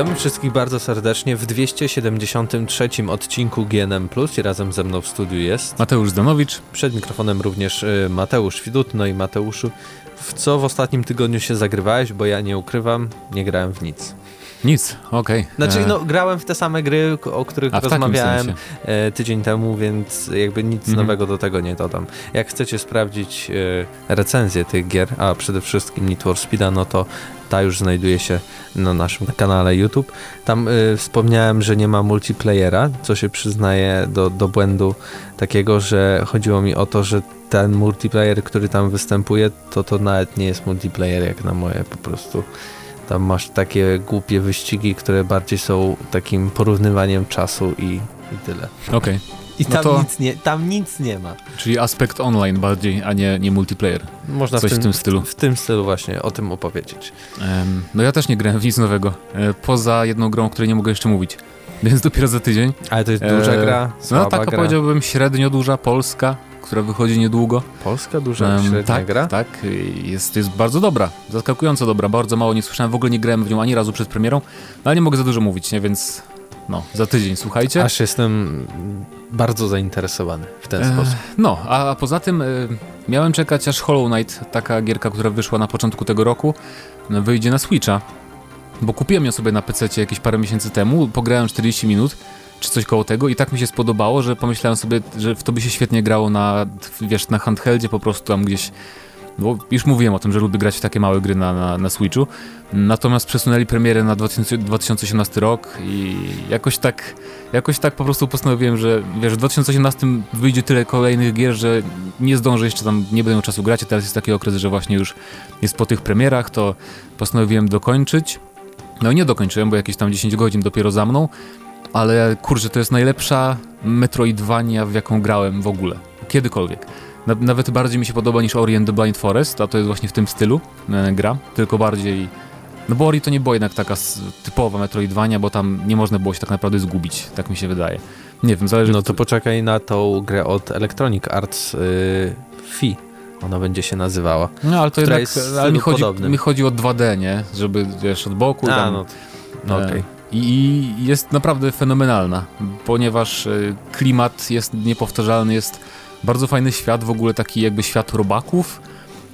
Witamy wszystkich bardzo serdecznie w 273 odcinku GNM+. I razem ze mną w studiu jest Mateusz Zdanowicz. Przed mikrofonem również y, Mateusz Widut. No i Mateuszu, w co w ostatnim tygodniu się zagrywałeś? Bo ja nie ukrywam, nie grałem w nic. Nic, okej. Okay. Znaczy, e, no, grałem w te same gry, o których A, rozmawiałem e, tydzień temu, więc jakby nic mhm. nowego do tego nie dodam. Jak chcecie sprawdzić e, recenzję tych gier, a przede wszystkim Need for Speeda, no to ta już znajduje się na naszym kanale YouTube. Tam y, wspomniałem, że nie ma multiplayera, co się przyznaje do, do błędu takiego, że chodziło mi o to, że ten multiplayer, który tam występuje, to to nawet nie jest multiplayer jak na moje po prostu. Tam masz takie głupie wyścigi, które bardziej są takim porównywaniem czasu i, i tyle. Okej. Okay. I no tam, to... nic nie, tam nic nie ma. Czyli aspekt online bardziej, a nie, nie multiplayer. Można Coś w tym, w tym stylu. W tym stylu właśnie o tym opowiedzieć. Um, no ja też nie grałem w nic nowego. E, poza jedną grą, o której nie mogę jeszcze mówić. Więc dopiero za tydzień. Ale to jest duża e, gra? No taka gra. powiedziałbym średnio duża, polska, która wychodzi niedługo. Polska duża, um, średnia tak, gra? Tak, jest, jest bardzo dobra, zaskakująco dobra, bardzo mało nie słyszałem, w ogóle nie grałem w nią ani razu przed premierą, no ale nie mogę za dużo mówić, nie, więc no, za tydzień, słuchajcie. Aż jestem bardzo zainteresowany w ten e, sposób. No, a, a poza tym e, miałem czekać aż Hollow Knight, taka gierka, która wyszła na początku tego roku, wyjdzie na Switcha, bo kupiłem ją sobie na PC jakieś parę miesięcy temu, pograłem 40 minut, czy coś koło tego i tak mi się spodobało, że pomyślałem sobie, że w to by się świetnie grało na, wiesz, na handheldzie po prostu tam gdzieś bo już mówiłem o tym, że lubię grać w takie małe gry na, na, na Switchu. Natomiast przesunęli premierę na 2000, 2018 rok i jakoś tak, jakoś tak po prostu postanowiłem, że wiesz, w 2018 wyjdzie tyle kolejnych gier, że nie zdążę jeszcze tam, nie będę miał czasu grać, a teraz jest taki okres, że właśnie już jest po tych premierach, to postanowiłem dokończyć. No i nie dokończyłem, bo jakieś tam 10 godzin dopiero za mną, ale kurczę, to jest najlepsza Metroidvania, w jaką grałem w ogóle. Kiedykolwiek. Nawet bardziej mi się podoba niż Ori and the Blind Forest, a to jest właśnie w tym stylu e, gra, tylko bardziej... No bo Ori to nie była jednak taka typowa Metroidvania, bo tam nie można było się tak naprawdę zgubić, tak mi się wydaje. Nie wiem, zależy... No to poczekaj na tą grę od Electronic Arts yy, Fi. Ona będzie się nazywała. No ale to jednak, ale mi chodzi, mi chodzi o 2D, nie? Żeby, wiesz, od boku A, tam... no, no okej. Okay. I jest naprawdę fenomenalna, ponieważ e, klimat jest niepowtarzalny, jest bardzo fajny świat, w ogóle taki jakby świat robaków,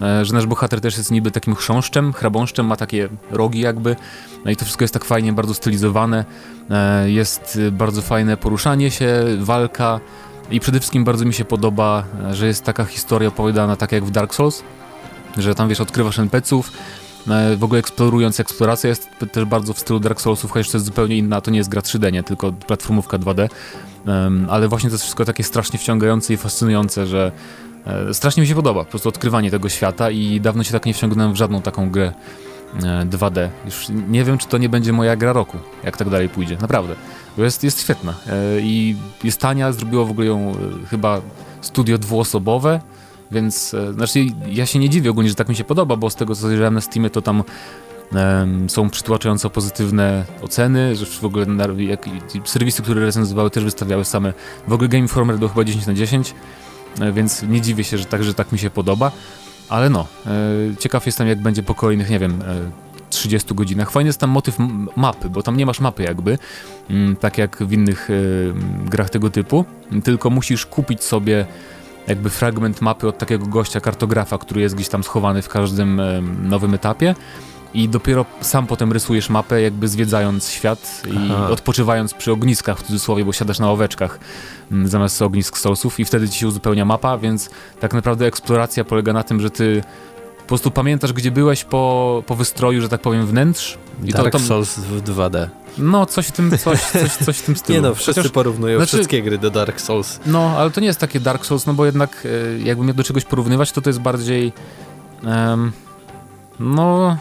e, że nasz bohater też jest niby takim chrząszczem, chrabąszczem, ma takie rogi jakby, no i to wszystko jest tak fajnie, bardzo stylizowane, e, jest bardzo fajne poruszanie się, walka i przede wszystkim bardzo mi się podoba, że jest taka historia opowiadana tak jak w Dark Souls, że tam wiesz, odkrywasz NPC-ów, E, w ogóle eksplorując, eksploracja jest też bardzo w stylu Dark Soulsów, chociaż to jest zupełnie inna, to nie jest gra 3D, nie, tylko platformówka 2D, ale właśnie to jest wszystko takie strasznie wciągające i fascynujące, że e, strasznie mi się podoba, po prostu odkrywanie tego świata i dawno się tak nie wciągnąłem w żadną taką grę 2D. E, Już nie wiem, czy to nie będzie moja gra roku, jak tak dalej pójdzie, naprawdę, bo jest, jest świetna. I jest tania, zrobiło w ogóle ją chyba studio dwuosobowe, więc, e, znaczy, ja się nie dziwię ogólnie, że tak mi się podoba, bo z tego co zajrzałem na Steamie, to tam są przytłaczająco pozytywne oceny, że w ogóle jak, serwisy, które recenzowały też wystawiały same, w ogóle Game Informer do chyba 10 na 10, e, więc nie dziwię się, że tak, że tak mi się podoba, ale no, e, ciekaw jestem jak będzie po kolejnych, nie wiem, 30 godzinach. Fajny jest tam motyw mapy, bo tam nie masz mapy jakby, mm, tak jak w innych grach tego typu, tylko musisz kupić sobie jakby fragment mapy od takiego gościa, kartografa, który jest gdzieś tam schowany w każdym nowym etapie i dopiero sam potem rysujesz mapę, jakby zwiedzając świat i Aha. odpoczywając przy ogniskach w cudzysłowie, bo siadasz na ławeczkach zamiast ognisk Soulsów i wtedy ci się uzupełnia mapa, więc tak naprawdę eksploracja polega na tym, że ty po prostu pamiętasz, gdzie byłeś po, po wystroju, że tak powiem, wnętrz. I Dark to, to... Souls w 2D. No, coś w tym, coś, coś, coś w tym stylu. Nie no, wszyscy Chociaż, porównują znaczy, wszystkie gry do Dark Souls. No, ale to nie jest takie Dark Souls, no bo jednak e, jakbym miał do czegoś porównywać, to to jest bardziej um, no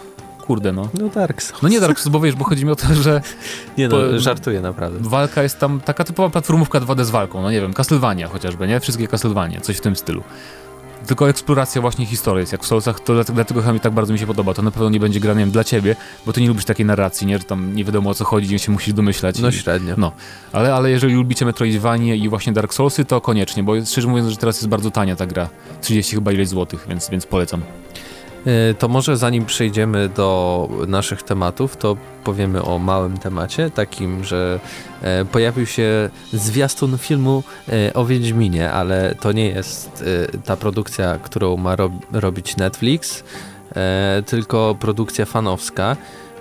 kurde no. No Dark Souls. No nie Dark Souls, bo wiesz, bo chodzi mi o to, że... Nie no, po, żartuję naprawdę. Walka jest tam taka typowa platformówka 2D z walką, no nie wiem, Castlevania chociażby, nie? Wszystkie Castlevania, coś w tym stylu tylko eksploracja właśnie historii jest jak w Soulsach, to dlatego chyba mi tak bardzo mi się podoba. To na pewno nie będzie gra, dla ciebie, bo ty nie lubisz takiej narracji, nie? Że tam nie wiadomo o co chodzi, nie się musisz domyślać. No i, średnio. No, ale, ale jeżeli lubicie Metroidvania i właśnie Dark Soulsy, to koniecznie, bo szczerze mówiąc, że teraz jest bardzo tania ta gra. 30 chyba ileś złotych, więc, więc polecam. E, to może zanim przejdziemy do naszych tematów, to powiemy o małym temacie, takim, że e, pojawił się zwiastun filmu e, o Wiedźminie, ale to nie jest ta produkcja, którą ma robić Netflix, tylko produkcja fanowska,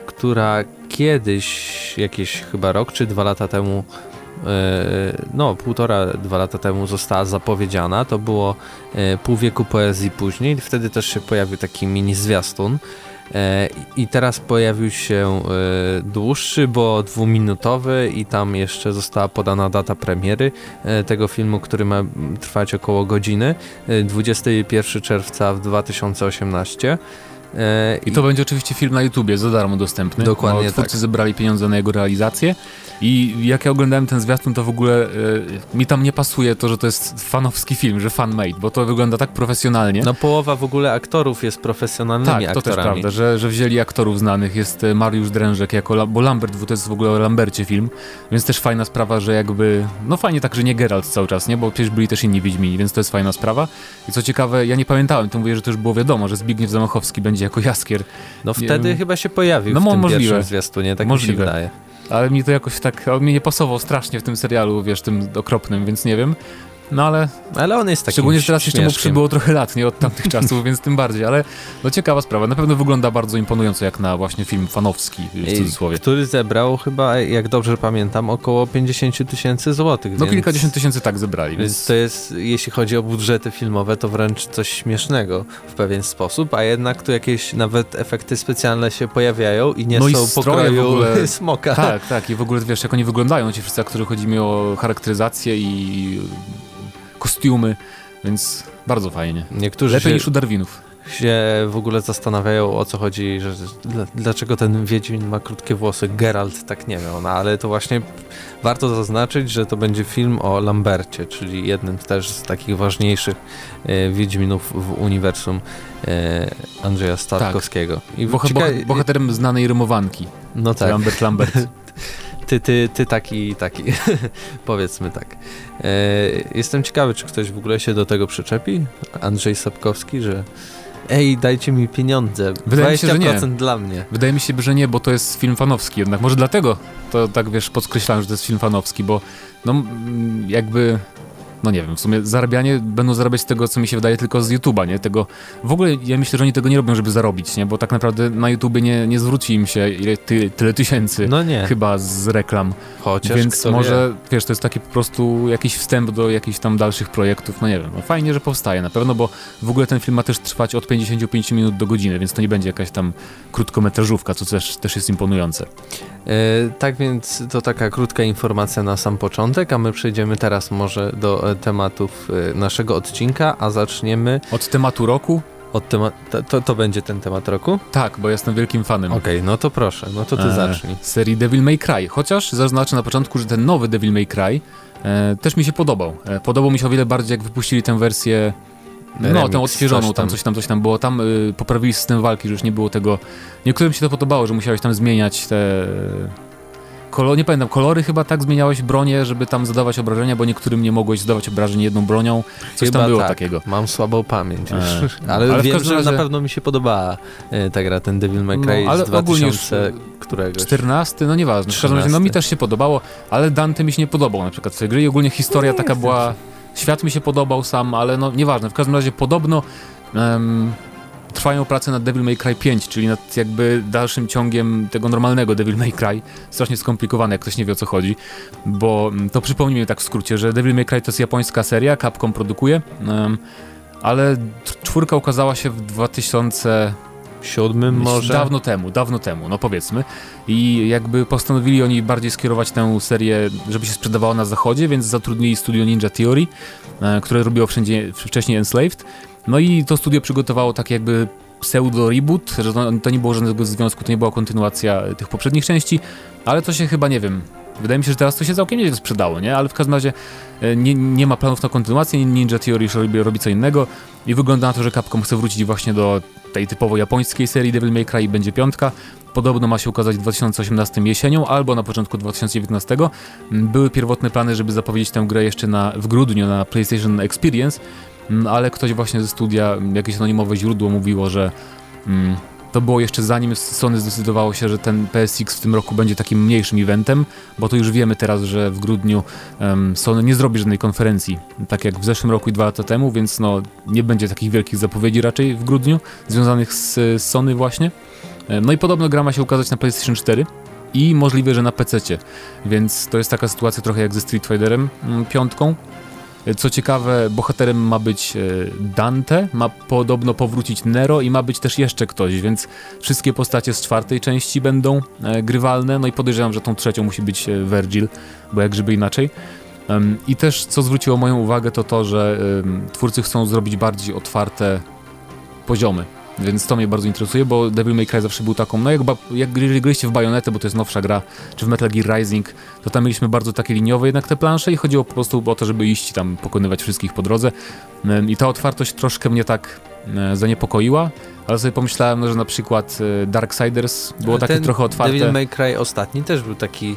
która kiedyś, jakieś chyba rok czy dwa lata temu no, półtora, dwa lata temu została zapowiedziana. To było pół wieku poezji później. Wtedy też się pojawił taki mini zwiastun. I teraz pojawił się dłuższy, bo dwuminutowy i tam jeszcze została podana data premiery tego filmu, który ma trwać około godziny. 21 czerwca w 2018. I to będzie oczywiście film na YouTubie za darmo dostępny. Dokładnie. Bo twórcy tak. zebrali pieniądze na jego realizację. I jak ja oglądałem ten zwiastun, to w ogóle y, mi tam nie pasuje to, że to jest fanowski film, że fan-made, bo to wygląda tak profesjonalnie. No połowa w ogóle aktorów jest profesjonalnymi tak, aktorami. to też prawda, że, że wzięli aktorów znanych. Jest e, Mariusz Drężek jako, bo Lambert, to jest w ogóle o Lambercie film, więc też fajna sprawa, że jakby, no fajnie tak, że nie Geralt cały czas, nie, bo przecież byli też inni Wiedźmini, więc to jest fajna sprawa. I co ciekawe, ja nie pamiętałem, to mówię, że to już było wiadomo, że Zbigniew Zamachowski będzie jako Jaskier. No wtedy chyba się pojawił no, w tym możliwe. pierwszym zwiastunie, tak możliwe. mi się wydaje ale mi to jakoś tak, on mi nie pasował strasznie w tym serialu, wiesz, tym okropnym, więc nie wiem. No ale... Ale on jest taki Szczególnie, że teraz jeszcze mu przybyło trochę lat, nie? Od tamtych czasów, więc tym bardziej, ale no ciekawa sprawa. Na pewno wygląda bardzo imponująco jak na właśnie film fanowski, w cudzysłowie. Który zebrał chyba, jak dobrze pamiętam, około 50 tysięcy złotych. No więc... kilkadziesiąt tysięcy tak zebrali. Więc... więc to jest, jeśli chodzi o budżety filmowe, to wręcz coś śmiesznego w pewien sposób, a jednak tu jakieś nawet efekty specjalne się pojawiają i nie no są i pokroju ogóle... smoka. Tak, tak i w ogóle wiesz, jak oni wyglądają, ci wszyscy aktorzy, chodzi mi o charakteryzację i kostiumy, więc bardzo fajnie. Niektórzy Lepiej się, niż u Darwinów. się w ogóle zastanawiają o co chodzi, że, dlaczego ten Wiedźmin ma krótkie włosy, Geralt tak nie miał, no ale to właśnie warto zaznaczyć, że to będzie film o Lambercie, czyli jednym też z takich ważniejszych e, Wiedźminów w uniwersum e, Andrzeja Starkowskiego. Tak. I Boha, bohaterem znanej rymowanki. No tak. Lambert Lambert. ty, ty, ty taki, taki. Powiedzmy tak. E, jestem ciekawy, czy ktoś w ogóle się do tego przyczepi. Andrzej Sapkowski, że ej, dajcie mi pieniądze. Wydaje 20% mi się, że nie. dla mnie. Wydaje mi się, że nie, bo to jest film fanowski jednak. Może dlatego to tak, wiesz, podkreślam, że to jest film fanowski, bo no jakby no nie wiem, w sumie zarabianie, będą zarabiać z tego, co mi się wydaje, tylko z YouTube'a, nie? Tego, w ogóle ja myślę, że oni tego nie robią, żeby zarobić, nie? Bo tak naprawdę na YouTubie nie, nie zwróci im się ile, ty, tyle tysięcy no nie. chyba z reklam. Chociaż Więc może, wie. wiesz, to jest taki po prostu jakiś wstęp do jakichś tam dalszych projektów, no nie wiem. No fajnie, że powstaje na pewno, bo w ogóle ten film ma też trwać od 55 minut do godziny, więc to nie będzie jakaś tam krótkometrażówka, co też, też jest imponujące. E, tak więc to taka krótka informacja na sam początek, a my przejdziemy teraz może do e, tematów e, naszego odcinka, a zaczniemy... Od tematu roku? Od tema to, to będzie ten temat roku? Tak, bo jestem wielkim fanem. Okej, okay, no to proszę, no to ty e, zacznij. Serii Devil May Cry, chociaż zaznaczę na początku, że ten nowy Devil May Cry e, też mi się podobał. E, podobał mi się o wiele bardziej, jak wypuścili tę wersję no, tę odświeżoną, tam. tam coś tam, coś tam było. Tam y, poprawili system walki, że już nie było tego. Niektórym się to podobało, że musiałeś tam zmieniać te. Kolor, nie pamiętam, kolory chyba tak zmieniałeś bronię, żeby tam zadawać obrażenia, bo niektórym nie mogłeś zadawać obrażeń jedną bronią. Coś chyba tam było tak. takiego. Mam słabą pamięć, e. ale, ale wiem, że razie... na pewno mi się podobała e, ta gra, ten Devil May Cry no, ale z 2000 któregoś. 14, no nieważne. W każdym razie, no mi też się podobało, ale Dante mi się nie podobał na przykład w tej gry i ogólnie historia no, taka była... Świat mi się podobał sam, ale no nieważne. W każdym razie podobno um, trwają prace nad Devil May Cry 5, czyli nad jakby dalszym ciągiem tego normalnego Devil May Cry. Strasznie skomplikowane, jak ktoś nie wie o co chodzi, bo mm, to przypomnijmy tak w skrócie, że Devil May Cry to jest japońska seria, Capcom produkuje, um, ale czwórka ukazała się w 2000 siódmym może? Dawno temu, dawno temu, no powiedzmy. I jakby postanowili oni bardziej skierować tę serię, żeby się sprzedawała na zachodzie, więc zatrudnili studio Ninja Theory, e, które robiło wszędzie, wcześniej Enslaved. No i to studio przygotowało tak jakby pseudo-reboot, że to, to nie było żadnego związku, to nie była kontynuacja tych poprzednich części, ale to się chyba, nie wiem, Wydaje mi się, że teraz to się całkiem nieźle sprzedało, nie? Ale w każdym razie e, nie, nie ma planów na kontynuację, Ninja Theory robi, robi co innego i wygląda na to, że Capcom chce wrócić właśnie do tej typowo japońskiej serii Devil May Cry i będzie piątka. Podobno ma się ukazać w 2018 jesienią albo na początku 2019. Mm, były pierwotne plany, żeby zapowiedzieć tę grę jeszcze na, w grudniu na PlayStation Experience, ale ktoś właśnie ze studia, jakieś anonimowe źródło mówiło, że Mm, to było jeszcze zanim Sony zdecydowało się, że ten PSX w tym roku będzie takim mniejszym eventem, bo to już wiemy teraz, że w grudniu um, Sony nie zrobi żadnej konferencji, tak jak w zeszłym roku i dwa lata temu, więc no, nie będzie takich wielkich zapowiedzi raczej w grudniu, związanych z, z Sony właśnie. No i podobno gra ma się ukazać na PlayStation 4 i możliwe, że na PC, więc to jest taka sytuacja trochę jak ze Street Fighterem mm, piątką, co ciekawe, bohaterem ma być e, Dante, ma podobno powrócić Nero i ma być też jeszcze ktoś, więc wszystkie postacie z czwartej części będą e, grywalne, no i podejrzewam, że tą trzecią musi być e, Virgil, bo jak inaczej. I też co zwróciło moją uwagę to to, że twórcy chcą zrobić bardziej otwarte poziomy więc to mnie bardzo interesuje, bo Devil May Cry zawsze był taką, no jak, jak jeżeli graliście w Bayonetę, bo to jest nowsza gra, czy w Metal Gear Rising, to tam mieliśmy bardzo takie liniowe jednak te plansze i chodziło po prostu o to, żeby iść tam, pokonywać wszystkich po drodze. I ta otwartość troszkę mnie tak e, zaniepokoiła, ale sobie pomyślałem, no, że na przykład e, Darksiders było takie trochę otwarte. Devil May Cry ostatni też był taki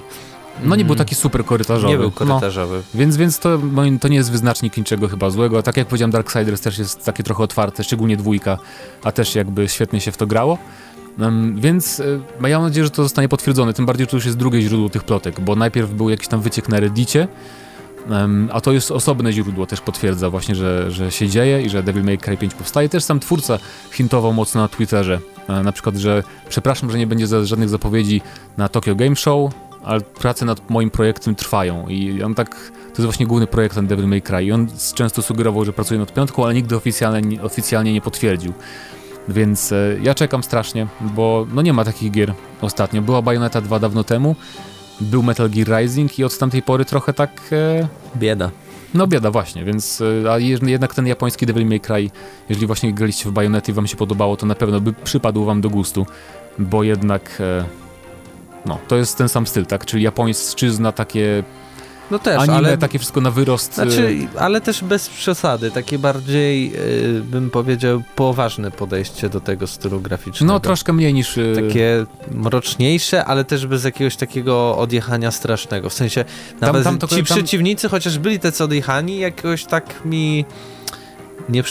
no nie był taki super korytarzowy. Nie był korytarzowy. No, więc więc to, to nie jest wyznacznik niczego chyba złego. Tak jak powiedziałem, Darksiders też jest takie trochę otwarte, szczególnie dwójka, a też jakby świetnie się w to grało. Um, więc y, ja mam nadzieję, że to zostanie potwierdzone, tym bardziej, że to już jest drugie źródło tych plotek, bo najpierw był jakiś tam wyciek na Reddicie, um, a to jest osobne źródło, też potwierdza właśnie, że, że się dzieje i że Devil May Cry 5 powstaje. Też sam twórca hintował mocno na Twitterze, e, na przykład, że przepraszam, że nie będzie za, żadnych zapowiedzi na Tokyo Game Show, ale prace nad moim projektem trwają i on tak, to jest właśnie główny projekt ten Devil May Cry i on często sugerował, że pracuje nad piątką, ale nigdy oficjalnie, oficjalnie nie potwierdził. Więc e, ja czekam strasznie, bo no nie ma takich gier ostatnio. Była Bayonetta 2 dawno temu, był Metal Gear Rising i od tamtej pory trochę tak... E... Bieda. No bieda właśnie, więc e, a jednak ten japoński Devil May Cry, jeżeli właśnie graliście w Bayonety i wam się podobało, to na pewno by przypadł wam do gustu, bo jednak... E no, to jest ten sam styl, tak? Czyli japońszczyzna, takie no też, anime, ale takie wszystko na wyrost. Znaczy, y, ale też bez przesady, takie bardziej, yy, bym powiedział, poważne podejście do tego stylu graficznego. No, troszkę mniej niż... Yy... Takie mroczniejsze, ale też bez jakiegoś takiego odjechania strasznego. W sensie, nawet tam, to, ci tam... przeciwnicy, chociaż byli tacy odjechani, jakoś tak mi nie,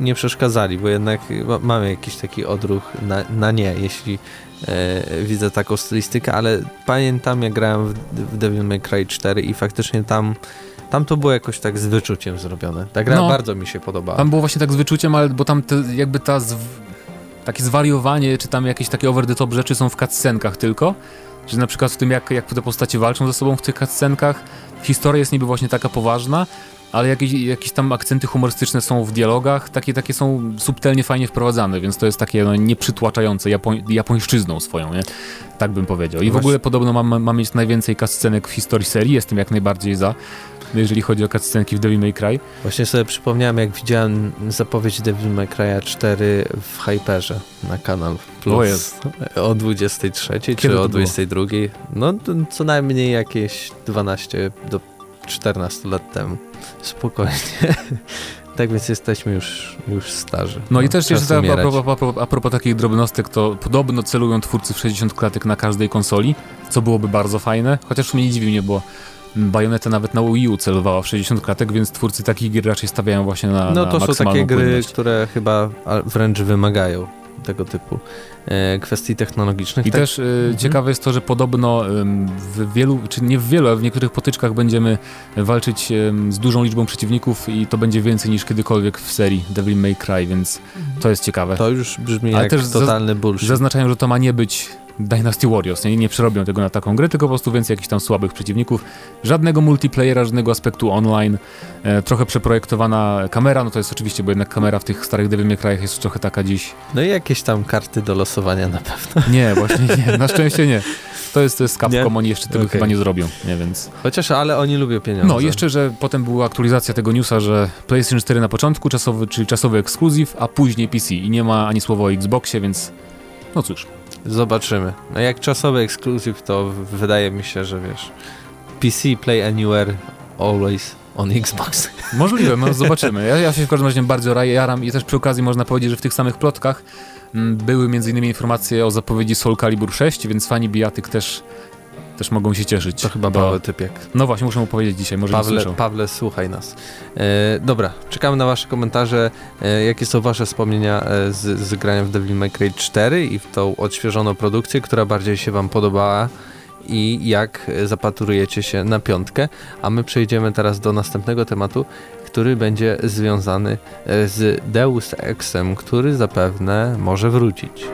nie przeszkadzali, bo jednak mamy jakiś taki odruch na, na nie, jeśli e, widzę taką stylistykę, ale pamiętam jak grałem w, w Devil May Cry 4 i faktycznie tam tam to było jakoś tak z wyczuciem zrobione. Ta gra no, bardzo mi się podobała. Tam było właśnie tak z wyczuciem, ale bo tam te, jakby ta z, takie zwariowanie, czy tam jakieś takie over the top rzeczy są w cutscenkach tylko, że na przykład w tym jak, jak te postacie walczą ze sobą w tych cutscenkach, historia jest niby właśnie taka poważna, ale jakieś, jakieś tam akcenty humorystyczne są w dialogach, takie, takie są subtelnie fajnie wprowadzane, więc to jest takie no, nieprzytłaczające Japoń, japońszczyzną swoją, nie? Tak bym powiedział. I w ogóle podobno mam, mam mieć najwięcej cutscenek w historii serii, jestem jak najbardziej za jeżeli chodzi o cutscenki w Devil May Cry. Właśnie sobie przypomniałem, jak widziałem zapowiedź Devil May Cry 4 w Hyperze na kanał Plus o, o 23 Kiedy czy o 22. No co najmniej jakieś 12 do 14 lat temu. Spokojnie. Tak więc jesteśmy już, już starzy. No, no i też jeszcze a propos, a, propos, a propos takich drobnostek, to podobno celują twórcy w 60 klatek na każdej konsoli, co byłoby bardzo fajne, chociaż mnie nie dziwi mnie, bo Bayonetta nawet na Wii U celowała w 60 klatek, więc twórcy takich gier raczej stawiają właśnie na No to na są takie gry, płynność. które chyba wręcz wymagają tego typu e, kwestii technologicznych. I tak? też e, mhm. ciekawe jest to, że podobno w wielu, czy nie w wielu, ale w niektórych potyczkach będziemy walczyć z dużą liczbą przeciwników i to będzie więcej niż kiedykolwiek w serii Devil May Cry, więc to jest ciekawe. To już brzmi ale jak też totalny bullshit. Zaznaczają, że to ma nie być Dynasty Warriors. Nie, nie przerobią tego na taką grę, tylko po prostu więcej jakichś tam słabych przeciwników. Żadnego multiplayera, żadnego aspektu online. E, trochę przeprojektowana kamera, no to jest oczywiście, bo jednak kamera w tych starych Devil May Cry'ach jest trochę taka dziś. No i jakieś tam karty do losowania na pewno. Nie, właśnie nie, na szczęście nie. To jest, to jest Capcom, oni jeszcze tego okay. chyba nie zrobią, nie, więc... Chociaż, ale oni lubią pieniądze. No, jeszcze, że potem była aktualizacja tego newsa, że PlayStation 4 na początku, czasowy, czyli czasowy ekskluzyw, a później PC i nie ma ani słowa o Xboxie, więc no cóż. Zobaczymy. No jak czasowy ekskluzyw, to wydaje mi się, że wiesz, PC, Play Anywhere, always on Xbox. Możliwe, no zobaczymy. Ja, ja się w każdym razie bardzo jaram i też przy okazji można powiedzieć, że w tych samych plotkach mm, były m.in. informacje o zapowiedzi Soul Calibur 6, więc fani bijatyk też też mogą się cieszyć. To chyba Paweł Typiek. No właśnie, muszę mu powiedzieć dzisiaj, może Pawle, Pawle, słuchaj nas. E, dobra, czekamy na wasze komentarze. E, jakie są wasze wspomnienia e, z, z grania w Devil May Cry 4 i w tą odświeżoną produkcję, która bardziej się wam podobała i jak zapatrujecie się na piątkę. A my przejdziemy teraz do następnego tematu, który będzie związany e, z Deus Exem, który zapewne może wrócić.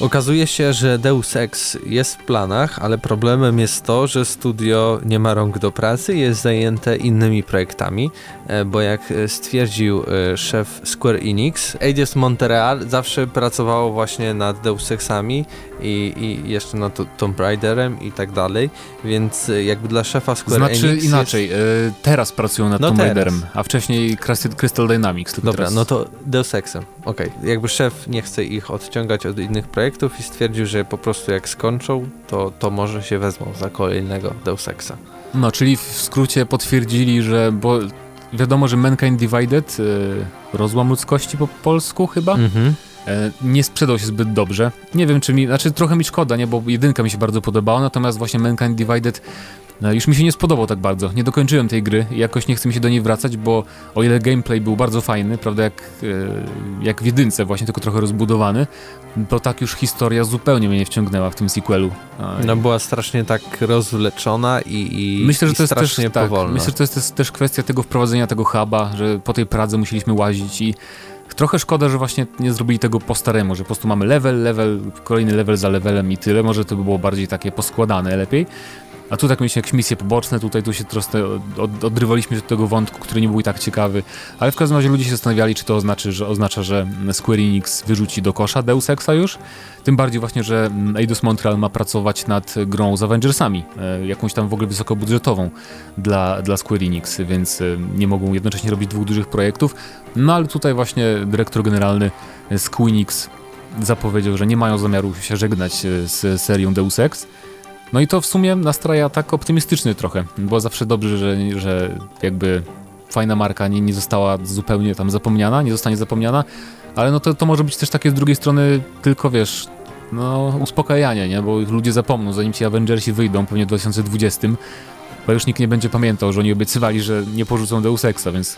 Okazuje się, że Deus Ex jest w planach, ale problemem jest to, że studio nie ma rąk do pracy, jest zajęte innymi projektami, e, bo jak stwierdził e, szef Square Enix, Eidos Montreal zawsze pracowało właśnie nad Deus Exami i, i jeszcze nad Tomb Raiderem i tak dalej, więc e, jakby dla szefa Square znaczy, Enix inaczej, jest... teraz pracują nad no Tomb Raiderem, a wcześniej Crystal Dynamics. Dobra, teraz... no to Deus Exem, okej. Okay. Jakby szef nie chce ich odciągać od innych projektów, i stwierdził, że po prostu jak skończą, to, to może się wezmą za kolejnego Deus Exa. No, czyli w skrócie potwierdzili, że bo wiadomo, że Mankind Divided, yy, rozłam ludzkości po polsku chyba, mhm. E, nie sprzedał się zbyt dobrze. Nie wiem, czy mi, znaczy trochę mi szkoda, nie, bo jedynka mi się bardzo podobała, natomiast właśnie Mankind Divided no, już mi się nie spodobał tak bardzo. Nie dokończyłem tej gry i jakoś nie chcę mi się do niej wracać, bo o ile gameplay był bardzo fajny, prawda, jak, e, jak w jedynce właśnie, tylko trochę rozbudowany, to tak już historia zupełnie mnie nie wciągnęła w tym sequelu. No była strasznie tak rozwleczona i, i Myślę, że to jest też, tak, powolna. Myślę, że to jest też kwestia tego wprowadzenia tego huba, że po tej Pradze musieliśmy łazić i Trochę szkoda, że właśnie nie zrobili tego po staremu, że po prostu mamy level, level, kolejny level za levelem i tyle. Może to by było bardziej takie poskładane lepiej. A tu tak mieliśmy jakieś misje poboczne, tutaj tu się troszkę od, odrywaliśmy od tego wątku, który nie był tak ciekawy. Ale w każdym razie ludzie się zastanawiali, czy to oznacza, że, oznacza, że Square Enix wyrzuci do kosza Deus Exa już. Tym bardziej właśnie, że Eidos Montreal ma pracować nad grą z Avengersami, e, jakąś tam w ogóle wysokobudżetową dla, dla Square Enix, więc e, nie mogą jednocześnie robić dwóch dużych projektów. No ale tutaj właśnie dyrektor generalny Square Enix zapowiedział, że nie mają zamiaru się żegnać e, z serią Deus Ex no i to w sumie nastraja tak optymistyczny trochę. Było zawsze dobrze, że, że jakby fajna marka nie, nie została zupełnie tam zapomniana, nie zostanie zapomniana, ale no to, to może być też takie z drugiej strony tylko, wiesz, no uspokajanie, nie? Bo ludzie zapomną, zanim ci Avengersi wyjdą, pewnie w 2020, bo już nikt nie będzie pamiętał, że oni obiecywali, że nie porzucą Deus Exa, więc...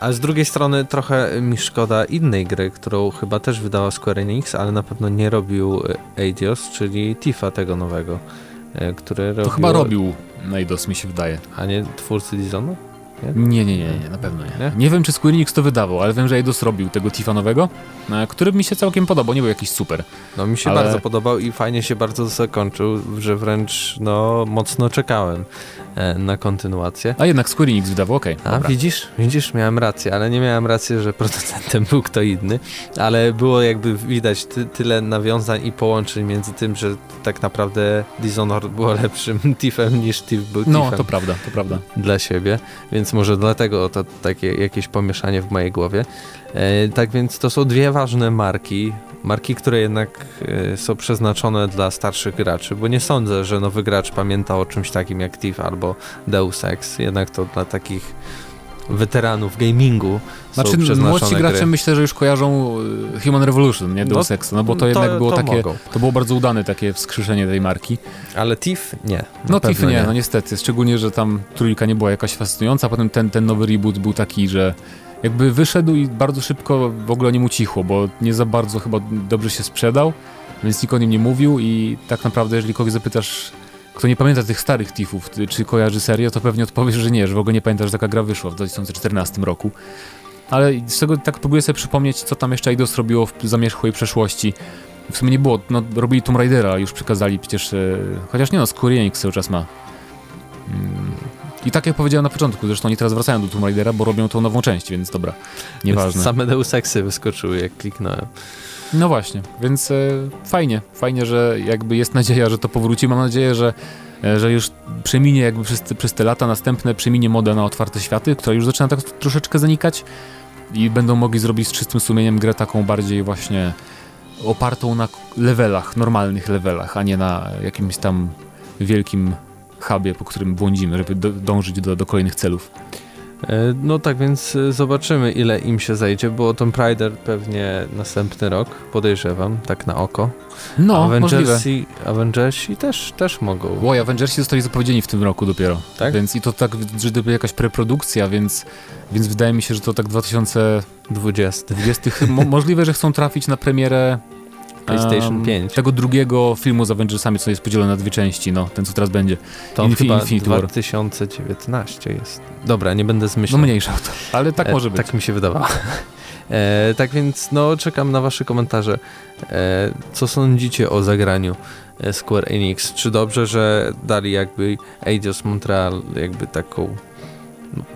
A z drugiej strony trochę mi szkoda innej gry, którą chyba też wydała Square Enix, ale na pewno nie robił Eidos, czyli Tifa tego nowego. E, które robiło... To chyba robił Neidos, mi się wydaje. A nie twórcy Dizonu? Nie? Nie, nie, nie, na pewno nie. nie. Wiem, czy Square Enix to wydawał, ale wiem, że Eidos robił tego Tifanowego, e, który mi się całkiem podobał, nie był jakiś super. No mi się bardzo podobał i fajnie się bardzo zakończył, że wręcz no mocno czekałem. E, na kontynuację. A jednak Square Enix wydawał, okej. Okay, A widzisz, widzisz, miałem rację, ale nie miałem racji, że producentem był kto inny, ale było jakby widać ty, tyle nawiązań i połączeń między tym, że tak naprawdę Dishonored było lepszym Tiffem niż Tiff był No, to prawda, to prawda. Dla siebie, więc może dlatego to takie jakieś pomieszanie w mojej głowie. E, tak więc to są dwie ważne marki, marki, które jednak e, są przeznaczone dla starszych graczy, bo nie sądzę, że nowy gracz pamięta o czymś takim jak Thief albo Deus Ex, jednak to dla takich weteranów gamingu znaczy, młodsi gracze gry. myślę, że już kojarzą e, Human Revolution, nie Deus no, Ex, no bo to, to jednak było to takie, mogą. to było bardzo udane takie wskrzeszenie tej marki. Ale Thief nie. No Thief nie, nie, no niestety, szczególnie, że tam trójka nie była jakaś fascynująca, potem ten, ten nowy reboot był taki, że jakby wyszedł i bardzo szybko w ogóle nie mu cichło, bo nie za bardzo chyba dobrze się sprzedał, więc nikt o nim nie mówił i tak naprawdę jeżeli kogoś zapytasz, kto nie pamięta tych starych Tifów, czy kojarzy serię, to pewnie odpowiesz, że nie, że w ogóle nie pamiętasz, że taka gra wyszła w 2014 roku. Ale z tego tak próbuję sobie przypomnieć, co tam jeszcze Eidos robiło w zamierzchłej przeszłości. W sumie nie było, no robili Tomb Raidera, już przekazali przecież, e, chociaż nie no, Square Enix cały czas ma. Mm, i tak jak powiedziałem na początku, zresztą oni teraz wracają do Tomb Raidera, bo robią tą nową część, więc dobra, nieważne. Same Deus Exy wyskoczyły, jak kliknąłem. No właśnie, więc e, fajnie, fajnie, że jakby jest nadzieja, że to powróci. Mam nadzieję, że, e, że już przeminie jakby przez, przez te lata następne, przeminie moda na otwarte światy, która już zaczyna tak troszeczkę zanikać i będą mogli zrobić z czystym sumieniem grę taką bardziej właśnie opartą na levelach, normalnych levelach, a nie na jakimś tam wielkim hubie, po którym błądzimy, żeby do, dążyć do, do kolejnych celów. E, no tak, więc e, zobaczymy ile im się zejdzie, bo Tomb Raider pewnie następny rok, podejrzewam, tak na oko. No, Avengersi, Avengersi też, też mogą. Oj, Avengersi zostali zapowiedzieni w tym roku dopiero. Tak? Więc i to tak, że to jakaś preprodukcja, więc, więc wydaje mi się, że to tak 2020. 20, mo możliwe, że chcą trafić na premierę PlayStation um, 5. Tego drugiego filmu z Avengersami, co jest podzielony na dwie części, no, ten co teraz będzie. To Infi chyba Infinity 2019 jest. Dobra, nie będę zmyślał. No mniejsza to, ale tak e, może być. Tak mi się wydawało. E, tak więc, no, czekam na wasze komentarze. E, co sądzicie o zagraniu e, Square Enix? Czy dobrze, że dali jakby Eidos Montreal jakby taką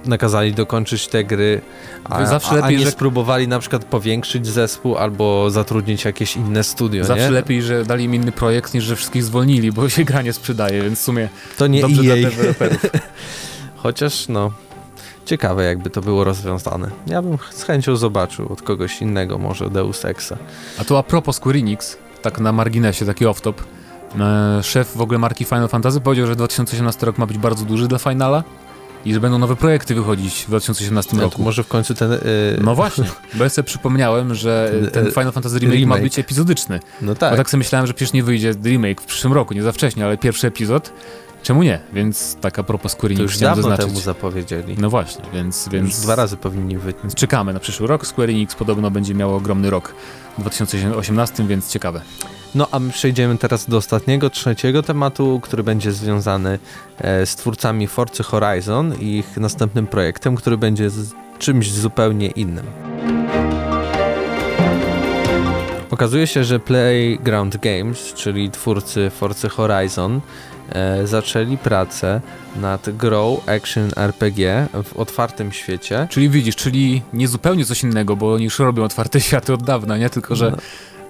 nakazali dokończyć te gry, a, Zawsze lepiej, a nie że... spróbowali na przykład powiększyć zespół albo zatrudnić jakieś inne studio. Zawsze nie? lepiej, że dali im inny projekt, niż że wszystkich zwolnili, bo się gra nie sprzedaje, więc w sumie to nie dobrze EA. dla deweloperów. Chociaż no, ciekawe jakby to było rozwiązane. Ja bym z chęcią zobaczył od kogoś innego, może Deus Exa. A to a propos Square Enix, tak na marginesie, taki off-top, e, szef w ogóle marki Final Fantasy powiedział, że 2018 rok ma być bardzo duży dla Finala, i że będą nowe projekty wychodzić w 2018 no, roku. może w końcu ten... Yy... No właśnie, bo ja sobie przypomniałem, że ten Final Fantasy remake, remake, ma być epizodyczny. No tak. Bo tak sobie myślałem, że przecież nie wyjdzie remake w przyszłym roku, nie za wcześnie, ale pierwszy epizod. Czemu nie? Więc tak a propos Square Enix chciałem zaznaczyć. temu zapowiedzieli. No właśnie, więc... więc już dwa razy powinni wyjść. Więc czekamy na przyszły rok. Square Enix podobno będzie miało ogromny rok w 2018, więc ciekawe. No a my przejdziemy teraz do ostatniego, trzeciego tematu, który będzie związany e, z twórcami Forcy Horizon i ich następnym projektem, który będzie czymś zupełnie innym. Okazuje się, że Playground Games, czyli twórcy Forcy Horizon, e, zaczęli pracę nad grą Action RPG w otwartym świecie. Czyli widzisz, czyli nie zupełnie coś innego, bo oni już robią otwarte światy od dawna, nie? Tylko, że no.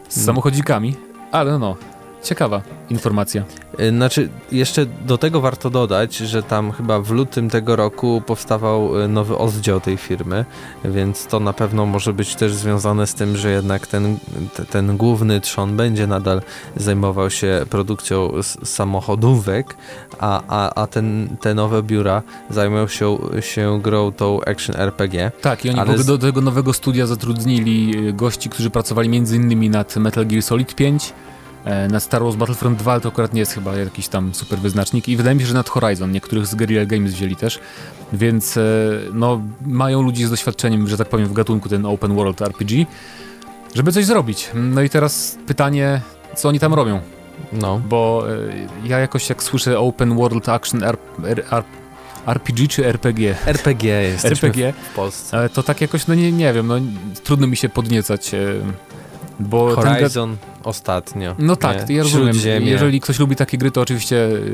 z samochodzikami. Ale no, ciekawa informacja. Y, znaczy, jeszcze do tego warto dodać, że tam chyba w lutym tego roku powstawał y, nowy oddział tej firmy, więc to na pewno może być też związane z tym, że jednak ten, ten główny trzon będzie nadal zajmował się produkcją samochodówek, a, a, a ten, te nowe biura zajmują się, się grą tą action RPG. Tak, i oni ale... do tego nowego studia zatrudnili y, gości, którzy pracowali między innymi nad Metal Gear Solid 5, E, na Star Wars Battlefront 2 to akurat nie jest chyba jakiś tam super wyznacznik i wydaje mi się, że nad Horizon niektórych z Guerrilla Games wzięli też, więc e, no mają ludzi z doświadczeniem, że tak powiem w gatunku ten open world RPG, żeby coś zrobić. No i teraz pytanie, co oni tam robią? No. Bo e, ja jakoś jak słyszę open world action R, R, R, RPG czy RPG? RPG jest RPG w Polsce. To tak jakoś, no nie, nie wiem, no trudno mi się podniecać bo Horizon ten... ostatnio. No tak, nie? ja rozumiem. Jeżeli ktoś lubi takie gry, to oczywiście y,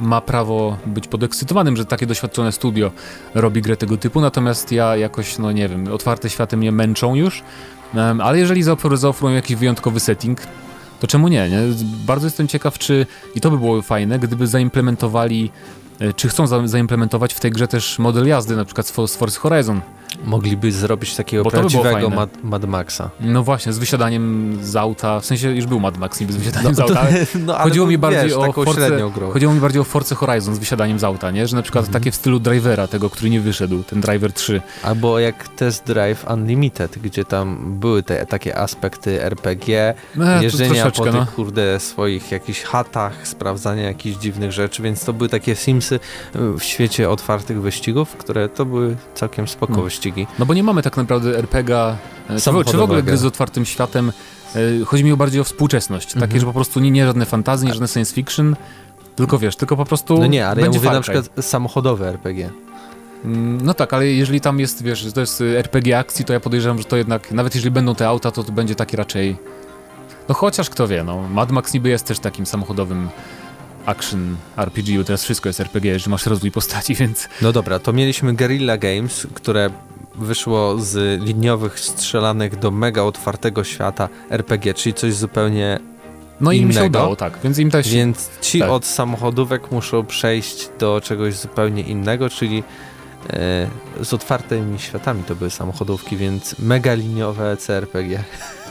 ma prawo być podekscytowanym, że takie doświadczone studio robi grę tego typu, natomiast ja jakoś, no nie wiem, otwarte światy mnie męczą już, ale jeżeli zaoferują jakiś wyjątkowy setting, to czemu nie, nie? Bardzo jestem ciekaw, czy i to by było fajne, gdyby zaimplementowali, czy chcą za, zaimplementować w tej grze też model jazdy, na przykład z Forza Horizon, Mogliby zrobić takiego Bo prawdziwego Mad, Mad, Maxa. No właśnie, z wysiadaniem z auta, w sensie już był Mad Max niby z wysiadaniem no, z auta, no, chodziło mi bardziej wiesz, o Force, chodziło mi bardziej o Force Horizon z wysiadaniem z auta, nie? Że na przykład mhm. takie w stylu Drivera, tego, który nie wyszedł, ten Driver 3. Albo jak Test Drive Unlimited, gdzie tam były te takie aspekty RPG, no, jeżdżenia po tych, no. kurde, swoich jakichś chatach, sprawdzania jakichś dziwnych rzeczy, więc to były takie Simsy w świecie otwartych wyścigów, które to były całkiem spoko no. wyścigi. No bo nie mamy tak naprawdę RPG, e, czy, w ogóle gry z otwartym światem. E, chodzi mi bardziej o współczesność. Mhm. Takie, że po prostu nie, nie żadne fantazy, nie żadne science fiction, tylko wiesz, tylko po prostu. No nie, ale ja mówię na przykład samochodowe RPG. Mm, no tak, ale jeżeli tam jest, wiesz, że to jest RPG akcji, to ja podejrzewam, że to jednak, nawet jeżeli będą te auta, to to będzie taki raczej. No chociaż kto wie, no. Mad Max niby jest też takim samochodowym action RPG, teraz wszystko jest RPG, że masz rozwój postaci, więc... No dobra, to mieliśmy Guerrilla Games, które wyszło z liniowych strzelanych do mega otwartego świata RPG, czyli coś zupełnie no im się udało, tak, więc im też... Więc ci tak. od samochodówek muszą przejść do czegoś zupełnie innego, czyli e, z otwartymi światami to były samochodówki, więc mega liniowe CRPG.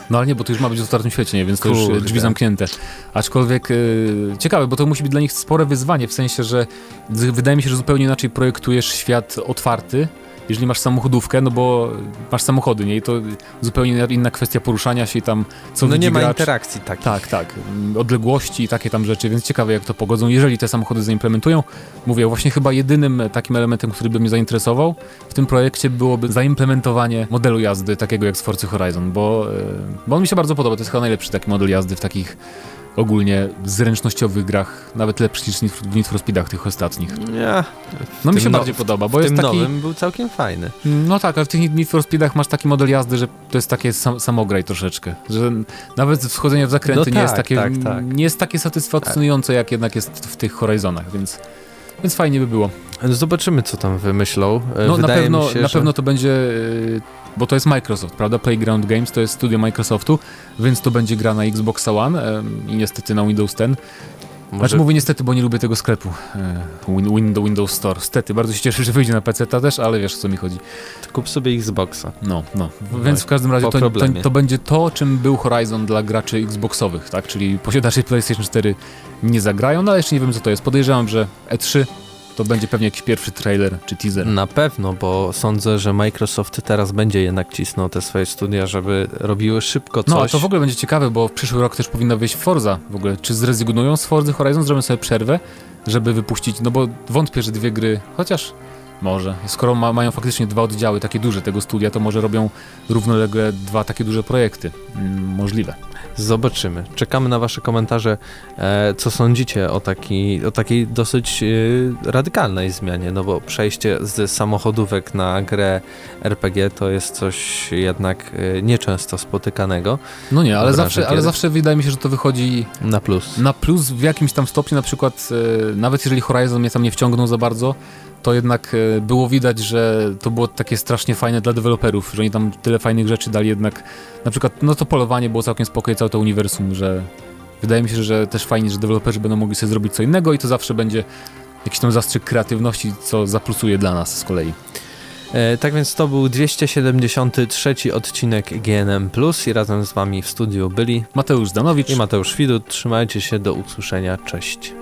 No ale nie, bo to już ma być w otwartym świecie, nie? więc to Kurde. już drzwi zamknięte. Aczkolwiek yy, ciekawe, bo to musi być dla nich spore wyzwanie, w sensie, że wydaje mi się, że zupełnie inaczej projektujesz świat otwarty, jeżeli masz samochodówkę, no bo masz samochody, nie? I to zupełnie inna kwestia poruszania się i tam co No nie ma gracz. interakcji takich. Tak, tak. Odległości i takie tam rzeczy, więc ciekawe jak to pogodzą, jeżeli te samochody zaimplementują. Mówię, właśnie chyba jedynym takim elementem, który by mnie zainteresował w tym projekcie byłoby zaimplementowanie modelu jazdy takiego jak z Forza Horizon, bo, e, bo on mi się bardzo podoba. To jest chyba najlepszy taki model jazdy w takich ogólnie zręcznościowych grach, nawet lepszy niż w Need for Speedach tych ostatnich. Nie. No mi się no, bardziej podoba, bo jest tym taki... nowym był całkiem fajny. No tak, ale w tych Need for Speedach masz taki model jazdy, że to jest takie sam, samograj troszeczkę, że nawet wchodzenie w zakręty no nie, tak, jest takie, tak, tak. nie jest takie satysfakcjonujące, jak jednak jest w tych Horizonach, więc, więc fajnie by było. Zobaczymy, co tam wymyślą. No na pewno, się, na że... pewno to będzie y, bo to jest Microsoft, prawda? Playground Games to jest studio Microsoftu, więc to będzie gra na Xbox One i niestety na Windows 10. Może... Znaczy mówię niestety, bo nie lubię tego sklepu e, Windows, Windows Store. Stety, bardzo się cieszę, że wyjdzie na PC też, ale wiesz o co mi chodzi. To kup sobie Xboxa. No, no. Więc w każdym razie to, to, to, będzie to, czym był Horizon dla graczy Xboxowych, tak? Czyli posiadacze PlayStation 4 nie zagrają, no ale jeszcze nie wiem co to jest. Podejrzewam, że E3 to będzie pewnie jakiś pierwszy trailer czy teaser. Na pewno, bo sądzę, że Microsoft teraz będzie jednak cisnął te swoje studia, żeby robiły szybko coś. No, to w ogóle będzie ciekawe, bo w przyszły rok też powinna wyjść Forza w ogóle. Czy zrezygnują z Forza Horizon, zrobią sobie przerwę, żeby wypuścić, no bo wątpię, że dwie gry, chociaż może. Skoro ma, mają faktycznie dwa oddziały takie duże tego studia, to może robią równolegle dwa takie duże projekty. Mm, możliwe. Zobaczymy. Czekamy na Wasze komentarze, e, co sądzicie o, taki, o takiej dosyć e, radykalnej zmianie, no bo przejście z samochodówek na grę RPG to jest coś jednak e, nieczęsto spotykanego. No nie, ale zawsze, ale zawsze wydaje mi się, że to wychodzi na plus. Na plus w jakimś tam stopniu, na przykład nawet jeżeli Horizon mnie tam nie wciągnął za bardzo, to jednak e, było widać, że to było takie strasznie fajne dla deweloperów, że oni tam tyle fajnych rzeczy dali jednak, na przykład, no to polowanie było całkiem spokojne, całe to uniwersum, że wydaje mi się, że też fajnie, że deweloperzy będą mogli sobie zrobić co innego i to zawsze będzie jakiś tam zastrzyk kreatywności, co zaplusuje dla nas z kolei. E, tak więc to był 273 odcinek GNM Plus i razem z wami w studiu byli Mateusz Danowicz i Mateusz Widut. Trzymajcie się, do usłyszenia, cześć.